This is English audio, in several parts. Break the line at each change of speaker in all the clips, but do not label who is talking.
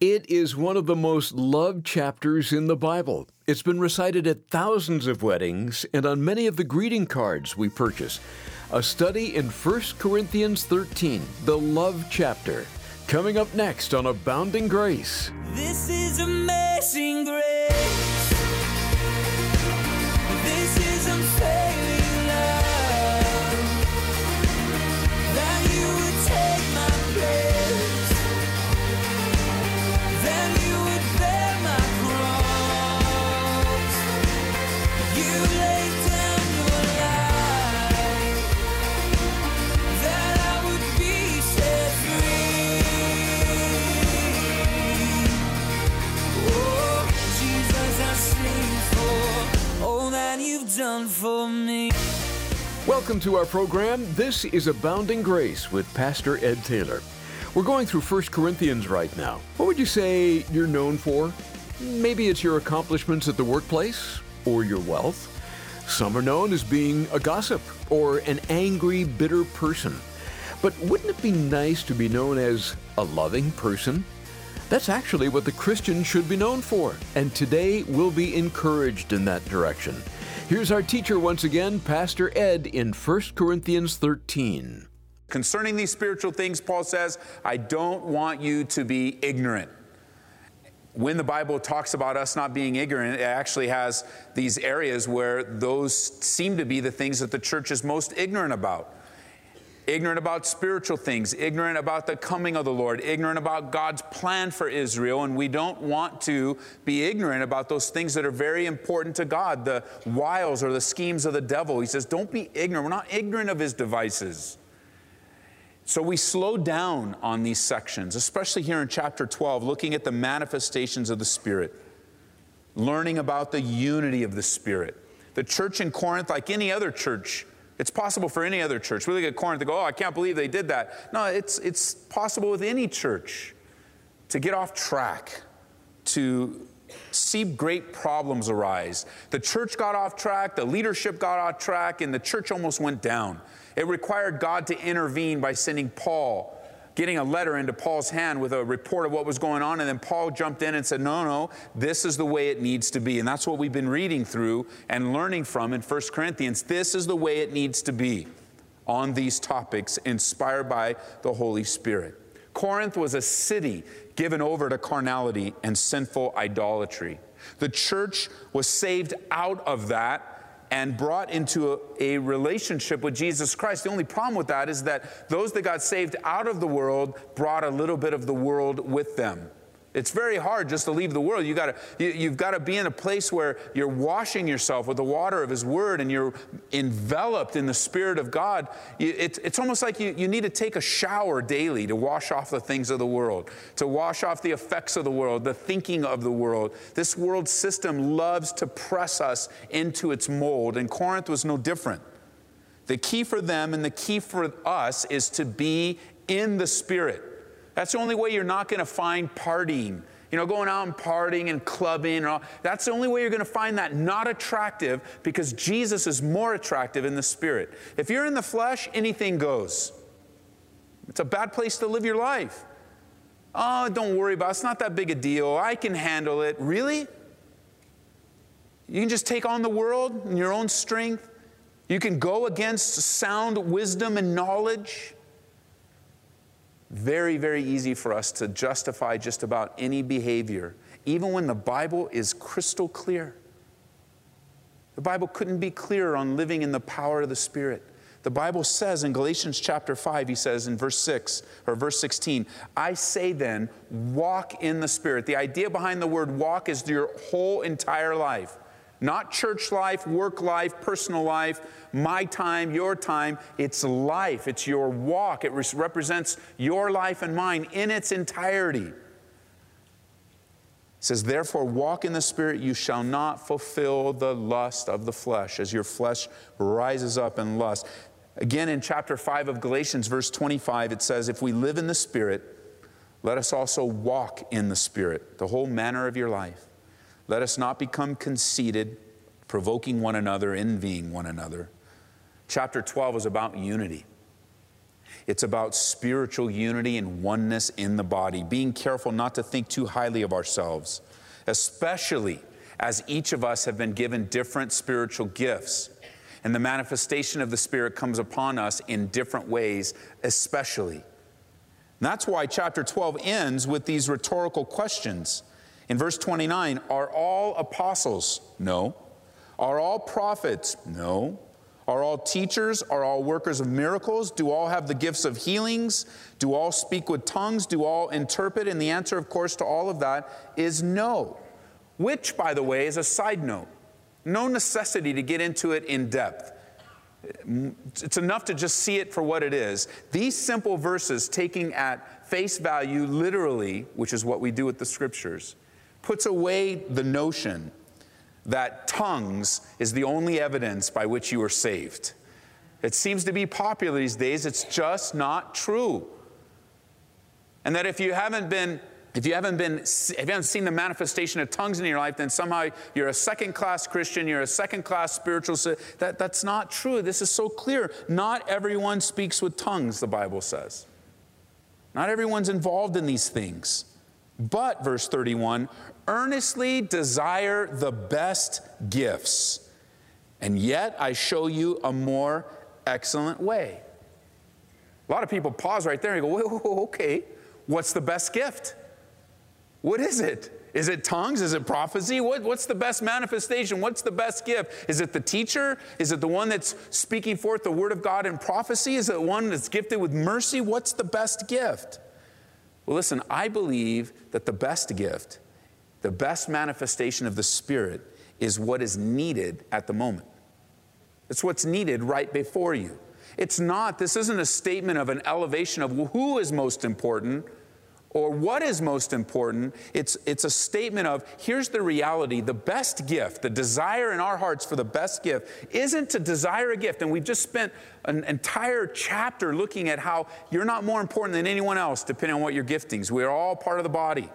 It is one of the most loved chapters in the Bible. It's been recited at thousands of weddings and on many of the greeting cards we purchase. A study in 1 Corinthians 13, the love chapter. Coming up next on Abounding Grace.
This is amazing grace. Done for me.
Welcome to our program. This is Abounding Grace with Pastor Ed Taylor. We're going through 1 Corinthians right now. What would you say you're known for? Maybe it's your accomplishments at the workplace or your wealth. Some are known as being a gossip or an angry, bitter person. But wouldn't it be nice to be known as a loving person? That's actually what the Christian should be known for, and today we'll be encouraged in that direction. Here's our teacher once again, Pastor Ed, in 1 Corinthians 13.
Concerning these spiritual things, Paul says, I don't want you to be ignorant. When the Bible talks about us not being ignorant, it actually has these areas where those seem to be the things that the church is most ignorant about. Ignorant about spiritual things, ignorant about the coming of the Lord, ignorant about God's plan for Israel, and we don't want to be ignorant about those things that are very important to God, the wiles or the schemes of the devil. He says, Don't be ignorant. We're not ignorant of his devices. So we slow down on these sections, especially here in chapter 12, looking at the manifestations of the Spirit, learning about the unity of the Spirit. The church in Corinth, like any other church, it's possible for any other church. We look at Corinth and go, oh, I can't believe they did that. No, it's, it's possible with any church to get off track, to see great problems arise. The church got off track, the leadership got off track, and the church almost went down. It required God to intervene by sending Paul, getting a letter into Paul's hand with a report of what was going on, and then Paul jumped in and said, No, no, this is the way it needs to be. And that's what we've been reading through and learning from in 1 Corinthians. This is the way it needs to be on these topics, inspired by the Holy Spirit. Corinth was a city given over to carnality and sinful idolatry. The church was saved out of that and brought into a, a, relationship with Jesus Christ. The only problem with that is that those that got saved out of the world brought a little bit of the world with them. It's very hard just to leave the world. You gotta, you, you've got to be in a place where you're washing yourself with the water of His Word and you're enveloped in the Spirit of God. It, it's almost like you, you need to take a shower daily to wash off the things of the world, to wash off the effects of the world, the thinking of the world. This world system loves to press us into its mold, and Corinth was no different. The key for them and the key for us is to be in the Spirit. That's the only way you're not going to find partying. You know, going out and partying and clubbing and all. That's the only way you're going to find that not attractive because Jesus is more attractive in the spirit. If you're in the flesh, anything goes. It's a bad place to live your life. Oh, don't worry about it. It's not that big a deal. I can handle it. Really? You can just take on the world in your own strength. You can go against sound wisdom and knowledge. Very, very easy for us to justify just about any behavior, even when the Bible is crystal clear. The Bible couldn't be clearer on living in the power of the Spirit. The Bible says in Galatians chapter 5, he says in verse 6 or verse 16, I say then, walk in the Spirit. The idea behind the word walk is your whole entire life. Not church life, work life, personal life, my time, your time. It's life, it's your walk. It represents your life and mine in its entirety. It says, Therefore, walk in the Spirit, you shall not fulfill the lust of the flesh, as your flesh rises up in lust. Again, in chapter 5 of Galatians, verse 25, it says, If we live in the Spirit, let us also walk in the Spirit, the whole manner of your life. Let us not become conceited, provoking one another, envying one another. Chapter 12 is about unity. It's about spiritual unity and oneness in the body, being careful not to think too highly of ourselves, especially as each of us have been given different spiritual gifts. And the manifestation of the Spirit comes upon us in different ways, especially. And that's why chapter 12 ends with these rhetorical questions. In verse 29, are all apostles? No. Are all prophets? No. Are all teachers? Are all workers of miracles? Do all have the gifts of healings? Do all speak with tongues? Do all interpret? And the answer, of course, to all of that is no. Which, by the way, is a side note. No necessity to get into it in depth. It's enough to just see it for what it is. These simple verses, taking at face value literally, which is what we do with the scriptures, puts away the notion that tongues is the only evidence by which you are saved. It seems to be popular these days. It's just not true. And that if you haven't been if you haven't been if you haven't seen the manifestation of tongues in your life then somehow you're a second class christian you're a second class spiritual that, that's not true this is so clear not everyone speaks with tongues the bible says not everyone's involved in these things but verse 31 earnestly desire the best gifts and yet i show you a more excellent way a lot of people pause right there and go okay what's the best gift what is it? Is it tongues? Is it prophecy? What, what's the best manifestation? What's the best gift? Is it the teacher? Is it the one that's speaking forth the word of God in prophecy? Is it one that's gifted with mercy? What's the best gift? Well, listen, I believe that the best gift, the best manifestation of the Spirit, is what is needed at the moment. It's what's needed right before you. It's not, this isn't a statement of an elevation of who is most important or what is most important. It's, it's a statement of here's the reality the best gift, the desire in our hearts for the best gift isn't to desire a gift. And we've just spent an entire chapter looking at how you're not more important than anyone else, depending on what your giftings. We're all part of the body.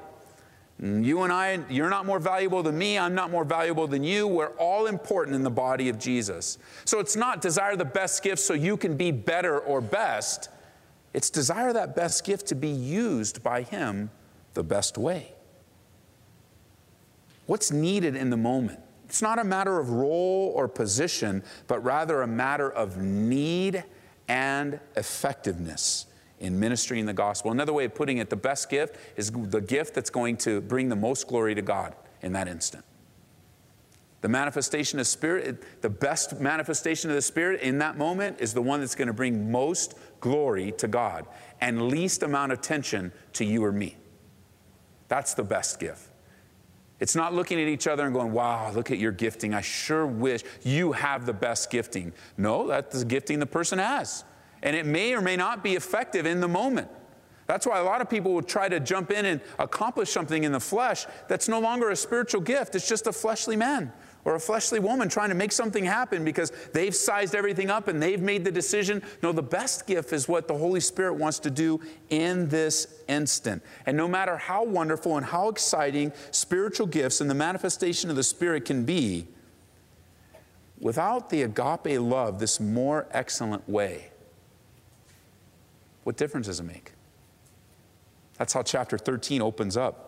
Mm, you and I, you're not more valuable than me. I'm not more valuable than you. We're all important in the body of Jesus. So it's not desire the best gift so you can be better or best. It's desire that best gift to be used by Him the best way. What's needed in the moment? It's not a matter of role or position, but rather a matter of need and effectiveness in ministering the gospel. Another way of putting it, the best gift is the gift that's going to bring the most glory to God in that instant. The manifestation of Spirit, the best manifestation of the Spirit in that moment is the one that's going to bring most glory to God and least amount of tension to you or me. That's the best gift. It's not looking at each other and going, wow, look at your gifting. I sure wish you have the best gifting. No, that's the gifting the person has. And it may or may not be effective in the moment. That's why a lot of people will try to jump in and accomplish something in the flesh that's no longer a spiritual gift, it's just a fleshly man or a fleshly woman trying to make something happen because they've sized everything up and they've made the decision. No, the best gift is what the Holy Spirit wants to do in this instant. And no matter how wonderful and how exciting spiritual gifts and the manifestation of the Spirit can be, without the agape love, this more excellent way, what difference does it make? That's how chapter 13 opens up.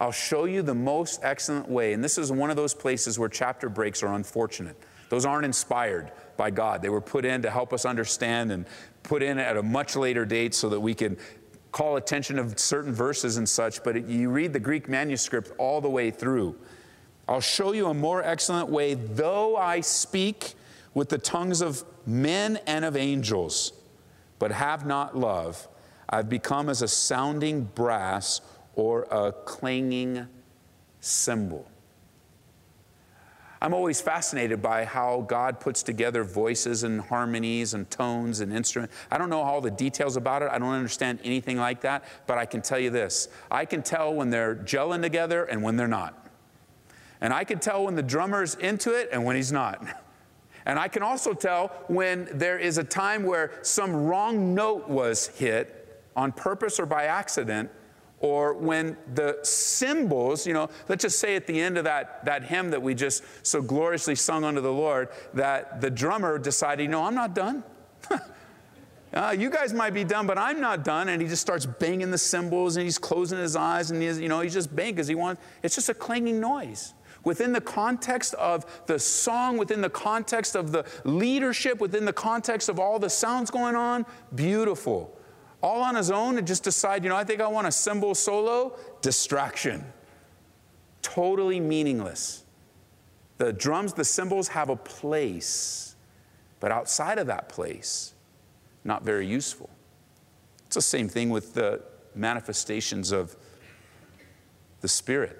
I'll show you the most excellent way. And this is one of those places where chapter breaks are unfortunate. Those aren't inspired by God. They were put in to help us understand and put in at a much later date so that we can call attention of certain verses and such. But you read the Greek manuscript all the way through. I'll show you a more excellent way, though I speak with the tongues of men and of angels, but have not love. I've become as a sounding brass or a clanging cymbal. I'm always fascinated by how God puts together voices and harmonies and tones and instruments. I don't know all the details about it. I don't understand anything like that, but I can tell you this. I can tell when they're gelling together and when they're not. And I can tell when the drummer's into it and when he's not. And I can also tell when there is a time where some wrong note was hit on purpose or by accident or when the cymbals, you know, let's just say at the end of that, that hymn that we just so gloriously sung unto the Lord, that the drummer decided, you know, I'm not done. uh, you guys might be done, but I'm not done. And he just starts banging the cymbals and he's closing his eyes and he's, you know, he's just banging because he wants, it's just a clanging noise. Within the context of the song, within the context of the leadership, within the context of all the sounds going on, beautiful. All on his own and just decide, you know, I think I want a cymbal solo, distraction. Totally meaningless. The drums, the cymbals have a place, but outside of that place, not very useful. It's the same thing with the manifestations of the Spirit.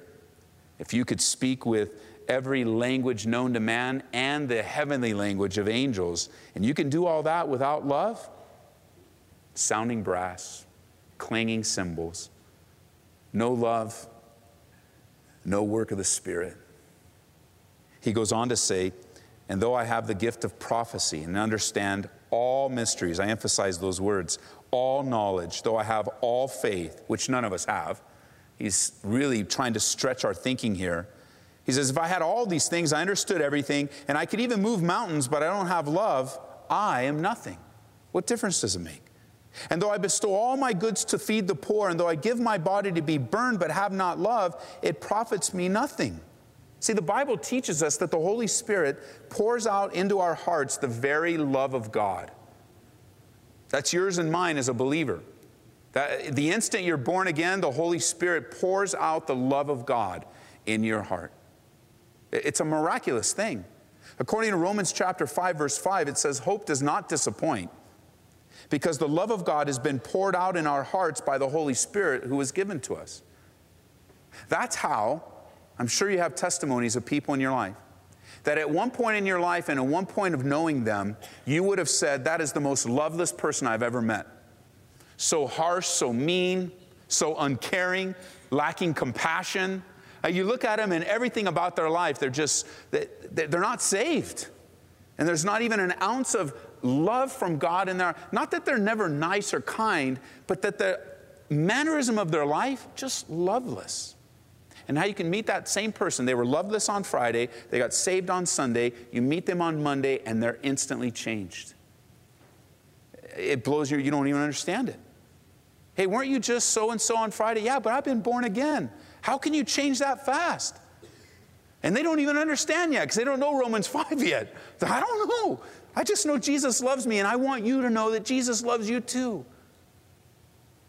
If you could speak with every language known to man and the heavenly language of angels, and you can do all that without love, sounding brass, clanging cymbals, no love, no work of the Spirit. He goes on to say, and though I have the gift of prophecy and understand all mysteries, I emphasize those words, all knowledge, though I have all faith, which none of us have, he's really trying to stretch our thinking here. He says, If I had all these things, I understood everything, and I could even move mountains, but I don't have love, I am nothing. What difference does it make? And though I bestow all my goods to feed the poor, and though I give my body to be burned but have not love, it profits me nothing. See, the Bible teaches us that the Holy Spirit pours out into our hearts the very love of God. That's yours and mine as a believer. That the instant you're born again, the Holy Spirit pours out the love of God in your heart. It's a miraculous thing. According to Romans chapter 5 verse 5, it says hope does not disappoint because the love of God has been poured out in our hearts by the Holy Spirit who was given to us. That's how I'm sure you have testimonies of people in your life that at one point in your life and at one point of knowing them, you would have said, That is the most loveless person I've ever met. So harsh, so mean, so uncaring, lacking compassion. Uh, you look at them and everything about their life, they're just, they're not saved. And there's not even an ounce of love from God in there. Not that they're never nice or kind, but that the mannerism of their life, just loveless and how you can meet that same person. They were loveless on Friday, they got saved on Sunday, you meet them on Monday, and they're instantly changed. It blows you, you don't even understand it. Hey, weren't you just so and so on Friday? Yeah, but I've been born again. How can you change that fast? And they don't even understand yet because they don't know Romans 5 yet. I don't know. I just know Jesus loves me, and I want you to know that Jesus loves you too.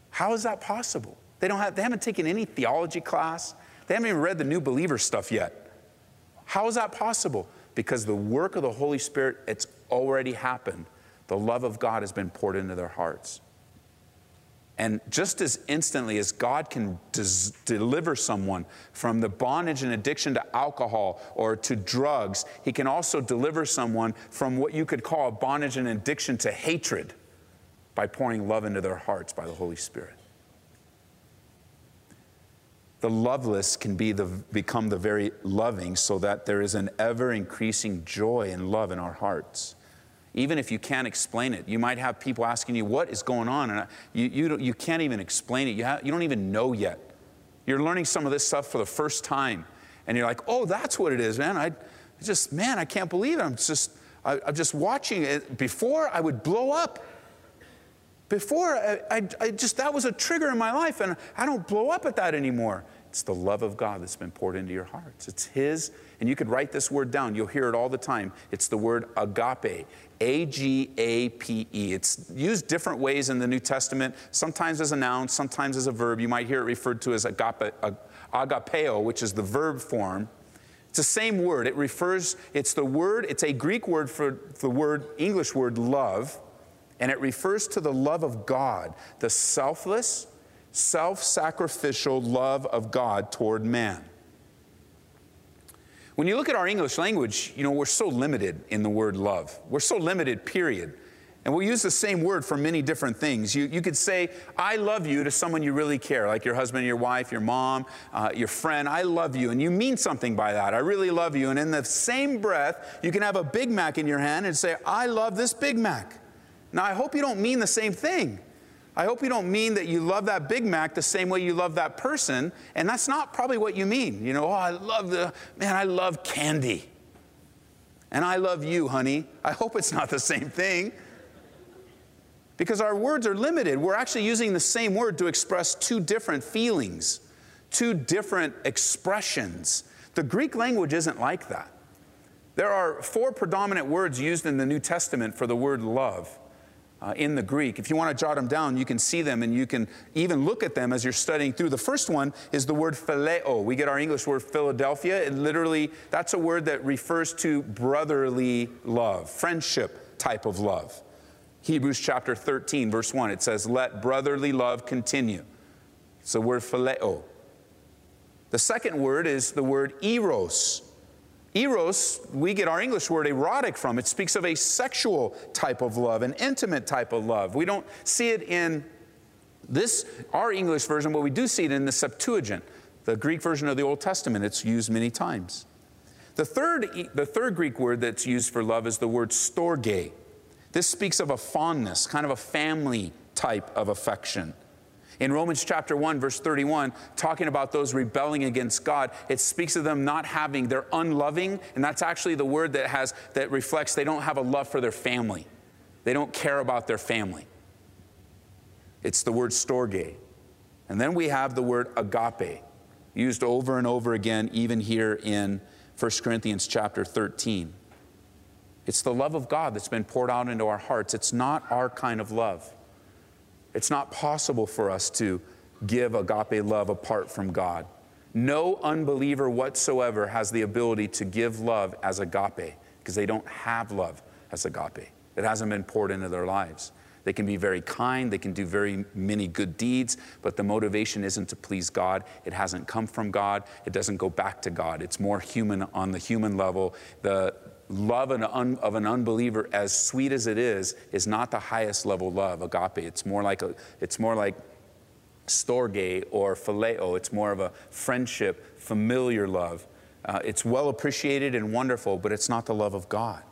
How is that possible? They, don't have, they haven't taken any theology class. They haven't even read the new believer stuff yet. How is that possible? Because the work of the Holy Spirit, it's already happened. The love of God has been poured into their hearts. And just as instantly as God can des- deliver someone from the bondage and addiction to alcohol or to drugs, He can also deliver someone from what you could call a bondage and addiction to hatred by pouring love into their hearts by the Holy Spirit the loveless can be the, become the very loving so that there is an ever increasing joy and love in our hearts. Even if you can't explain it, you might have people asking you, What is going on? And you, you, you can't even explain it. You, have, you don't even know yet. You're learning some of this stuff for the first time. And you're like, Oh, that's what it is, man. I just, man, I can't believe it. I'm just, I, I'm just watching it. Before, I would blow up. Before, I, I, I, just, that was a trigger in my life, and I don't blow up at that anymore. It's the love of God that's been poured into your hearts. It's His, and you could write this word down. You'll hear it all the time. It's the word agape, A G A P E. It's used different ways in the New Testament, sometimes as a noun, sometimes as a verb. You might hear it referred to as agape, agapeo, which is the verb form. It's the same word. It refers, it's the word, it's a Greek word for the word, English word love and it refers to the love of God, the selfless, self sacrificial love of God toward man. When you look at our English language, you know, we're so limited in the word love. We're so limited, period. And we'll use the same word for many different things. You, you could say, I love you to someone you really care, like your husband, your wife, your mom, uh, your friend. I love you. And you mean something by that. I really love you. And in the same breath, you can have a Big Mac in your hand and say, I love this Big Mac. Now, I hope you don't mean the same thing. I hope you don't mean that you love that Big Mac the same way you love that person. And that's not probably what you mean. You know, oh, I love the, man, I love candy. And I love you, honey. I hope it's not the same thing. Because our words are limited. We're actually using the same word to express two different feelings, two different expressions. The Greek language isn't like that. There are four predominant words used in the New Testament for the word love uh, in the Greek. If you want to jot them down, you can see them and you can even look at them as you're studying through. The first one is the word phileo. We get our English word Philadelphia. It literally, that's a word that refers to brotherly love, friendship type of love. Hebrews chapter 13, verse 1, it says, Let brotherly love continue. It's the word phileo. The second word is the word eros. Eros, we get our English word erotic from. It speaks of a sexual type of love, an intimate type of love. We don't see it in this, our English version, but we do see it in the Septuagint, the Greek version of the Old Testament. It's used many times. The third, the third Greek word that's used for love is the word storge. This speaks of a fondness, kind of a family type of affection. In Romans chapter 1, verse 31, talking about those rebelling against God, it speaks of them not having, they're unloving, and that's actually the word that has that reflects they don't have a love for their family. They don't care about their family. It's the word storge. And then we have the word agape, used over and over again, even here in 1 Corinthians chapter 13. It's the love of God that's been poured out into our hearts. It's not our kind of love. It's not possible for us to give agape love apart from God. No unbeliever whatsoever has the ability to give love as agape because they don't have love as agape. It hasn't been poured into their lives. They can be very kind, they can do very many good deeds, but the motivation isn't to please God. It hasn't come from God, it doesn't go back to God. It's more human on the human level. The, love of an unbeliever, as sweet as it is, is not the highest level love, agape. It's more like, a, it's more like storge or phileo. It's more of a friendship, familiar love. Uh, it's well appreciated and wonderful, but it's not the love of God.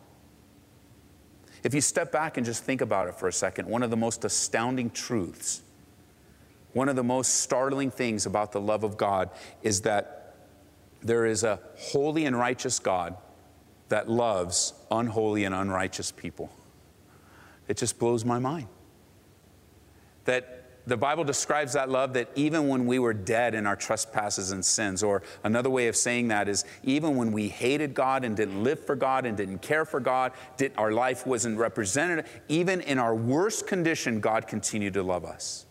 If you step back and just think about it for a second, one of the most astounding truths, one of the most startling things about the love of God is that there is a holy and righteous God that loves unholy and unrighteous people. It just blows my mind. That the Bible describes that love that even when we were dead in our trespasses and sins, or another way of saying that is even when we hated God and didn't live for God and didn't care for God, our life wasn't represented, even in our worst condition, God continued to love us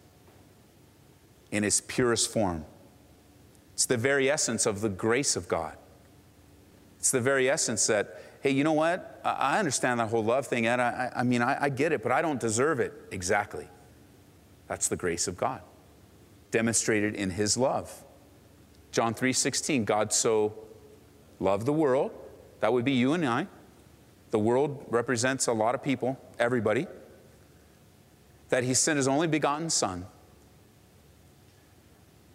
in His purest form. It's the very essence of the grace of God. It's the very essence that, hey, you know what? I understand that whole love thing, and I, I mean, I, I get it, but I don't deserve it. Exactly. That's the grace of God, demonstrated in His love. John 3:16, God so loved the world, that would be you and I. The world represents a lot of people, everybody, that He sent His only begotten Son,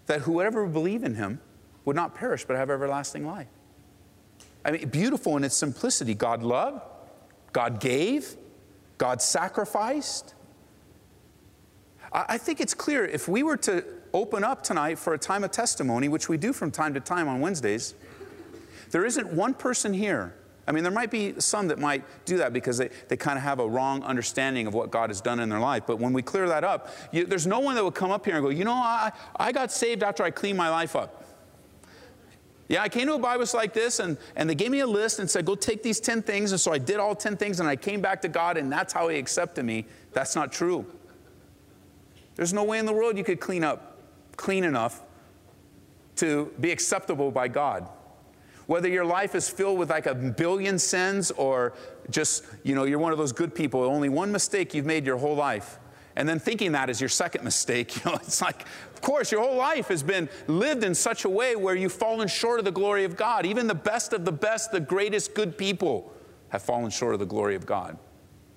that whoever would believe in Him would not perish but have everlasting life. I mean, beautiful in its simplicity. God loved, God gave, God sacrificed. I think it's clear if we were to open up tonight for a time of testimony, which we do from time to time on Wednesdays, there isn't one person here. I mean, there might be some that might do that because they, they kind of have a wrong understanding of what God has done in their life. But when we clear that up, you, there's no one that would come up here and go, you know, I, I got saved after I cleaned my life up. Yeah, I came to a Bible study like this, and, and they gave me a list and said, go take these 10 things. And so I did all 10 things, and I came back to God, and that's how He accepted me. That's not true. There's no way in the world you could clean up clean enough to be acceptable by God. Whether your life is filled with like a billion sins or just, you know, you're one of those good people, only one mistake you've made your whole life and then thinking that is your second mistake, you know, it's like, of course, your whole life has been lived in such a way where you've fallen short of the glory of God. Even the best of the best, the greatest good people have fallen short of the glory of God.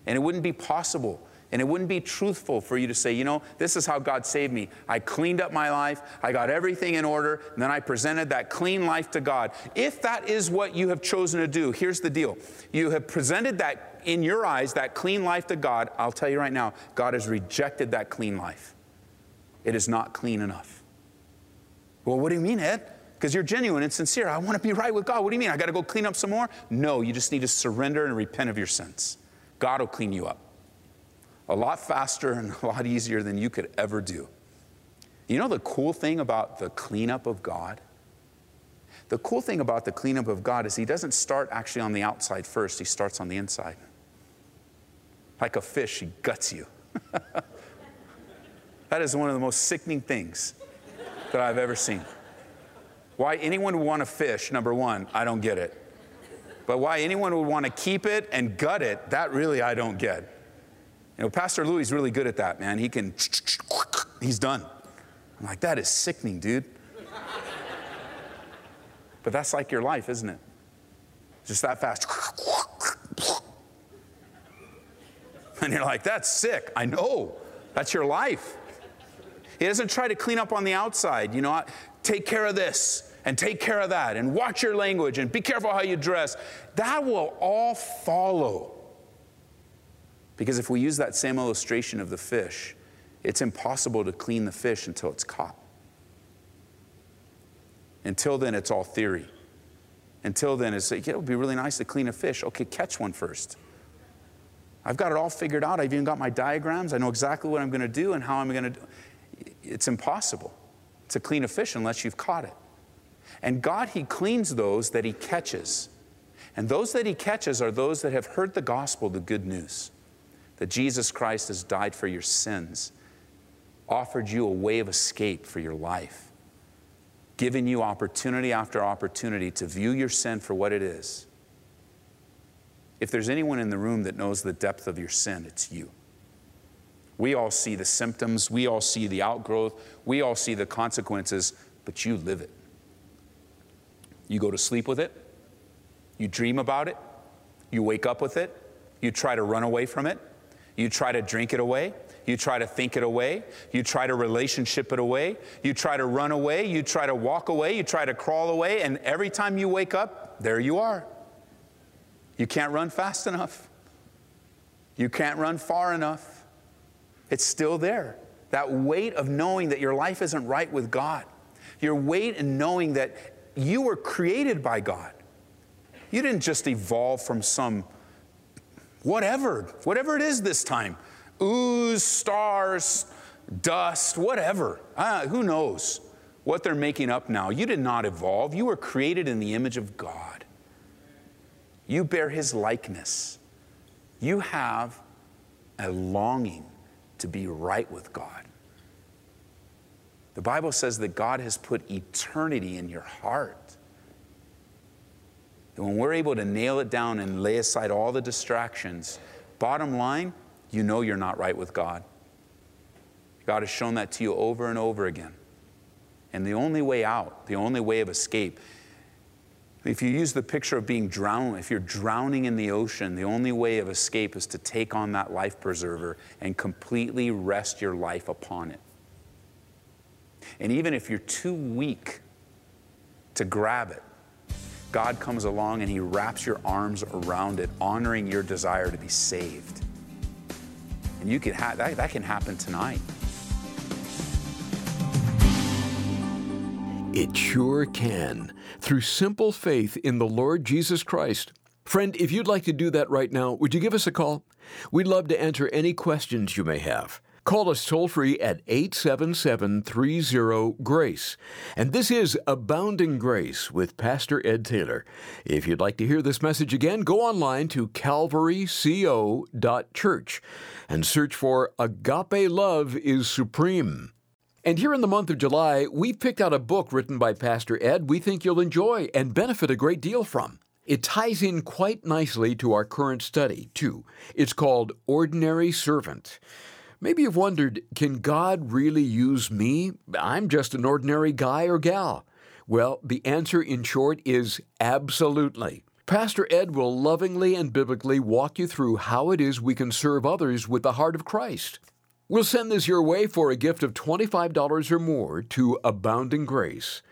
And it wouldn't be possible and it wouldn't be truthful for you to say, you know, this is how God saved me. I cleaned up my life, I got everything in order, and then I presented that clean life to God. If that is what you have chosen to do, here's the deal you have presented that in your eyes, that clean life to God, I'll tell you right now, God has rejected that clean life. It is not clean enough. Well, what do you mean, Ed? Because you're genuine and sincere. I want to be right with God. What do you mean? I got to go clean up some more? No, you just need to surrender and repent of your sins. God will clean you up. a lot faster and a lot easier than you could ever do. You know the cool thing about the cleanup of God? The cool thing about the cleanup of God is He doesn't start actually on the outside first, He starts on the inside. Like a fish, He guts you. that is one of the most sickening things that I've ever seen. Why anyone would want to fish, number one, I don't get it. But why anyone would want to keep it and gut it, that really I don't get. You know, Pastor Louis is really good at that, man. He can, he's done. I'm like, that is sickening, dude. But that's like your life, isn't it? Just that fast. And you're like, that's sick. I know. That's your life. He doesn't try to clean up on the outside. You know, take care of this and take care of that and watch your language and be careful how you dress. That will all follow. Because if we use that same illustration of the fish, it's impossible to clean the fish until it's caught. Until then, it's all theory. Until then, it's like, yeah, it would be really nice to clean a fish. Okay, catch one first. I've got it all figured out. I've even got my diagrams. I know exactly what I'm going to do and how I'm going to do. It's impossible to clean a fish unless you've caught it. And God, He cleans those that He catches. And those that He catches are those that have heard the gospel, the good news that Jesus Christ has died for your sins, offered you a way of escape for your life, given you opportunity after opportunity to view your sin for what it is. If there's anyone in the room that knows the depth of your sin, it's you. We all see the symptoms, we all see the outgrowth, we all see the consequences, but you live it. You go to sleep with it, you dream about it, you wake up with it, you try to run away from it, you try to drink it away, you try to think it away, you try to relationship it away, you try to run away, you try to walk away, you try to crawl away, and every time you wake up, there you are. You can't run fast enough. You can't run far enough. It's still there. That weight of knowing that your life isn't right with God. Your weight in knowing that you were created by God. You didn't just evolve from some whatever, whatever it is this time ooze, stars, dust, whatever. Uh, who knows what they're making up now? You did not evolve. You were created in the image of God. You bear his likeness. You have a longing to be right with God. The Bible says that God has put eternity in your heart. And when we're able to nail it down and lay aside all the distractions, bottom line, you know you're not right with God. God has shown that to you over and over again. And the only way out, the only way of escape, if you use the picture of being drowned, if you're drowning in the ocean, the only way of escape is to take on that life preserver and completely rest your life upon it. And even if you're too weak to grab it, God comes along and He wraps your arms around it, honoring your desire to be saved. And you can ha- that, that can happen tonight.
It sure can, through simple faith in the Lord Jesus Christ. Friend, if you'd like to do that right now, would you give us a call? We'd love to answer any questions you may have. Call us toll free at 877 30 GRACE. And this is Abounding Grace with Pastor Ed Taylor. If you'd like to hear this message again, go online to calvaryco.church and search for Agape Love is Supreme. And here in the month of July, we've picked out a book written by Pastor Ed we think you'll enjoy and benefit a great deal from. It ties in quite nicely to our current study, too. It's called Ordinary Servant. Maybe you've wondered can God really use me? I'm just an ordinary guy or gal. Well, the answer in short is absolutely. Pastor Ed will lovingly and biblically walk you through how it is we can serve others with the heart of Christ. We'll send this your way for a gift of $25 or more to Abounding Grace.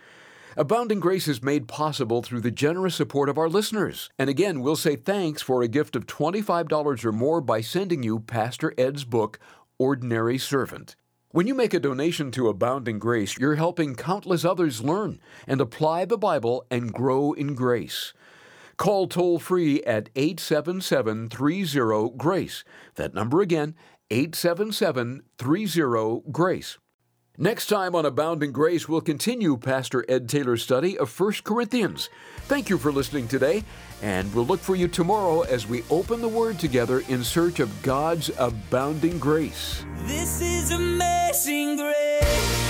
Abounding Grace is made possible through the generous support of our listeners. And again, we'll say thanks for a gift of $25 or more by sending you Pastor Ed's book, ordinary servant. When you make a donation to Abounding Grace, you're helping countless others learn and apply the Bible and grow in grace. Call toll free at 877 30 GRACE. That number again, 877 30 GRACE. Next time on Abounding Grace, we'll continue Pastor Ed Taylor's study of 1 Corinthians. Thank you for listening today, and we'll look for you tomorrow as we open the Word together in search of God's abounding grace.
This is amazing grace.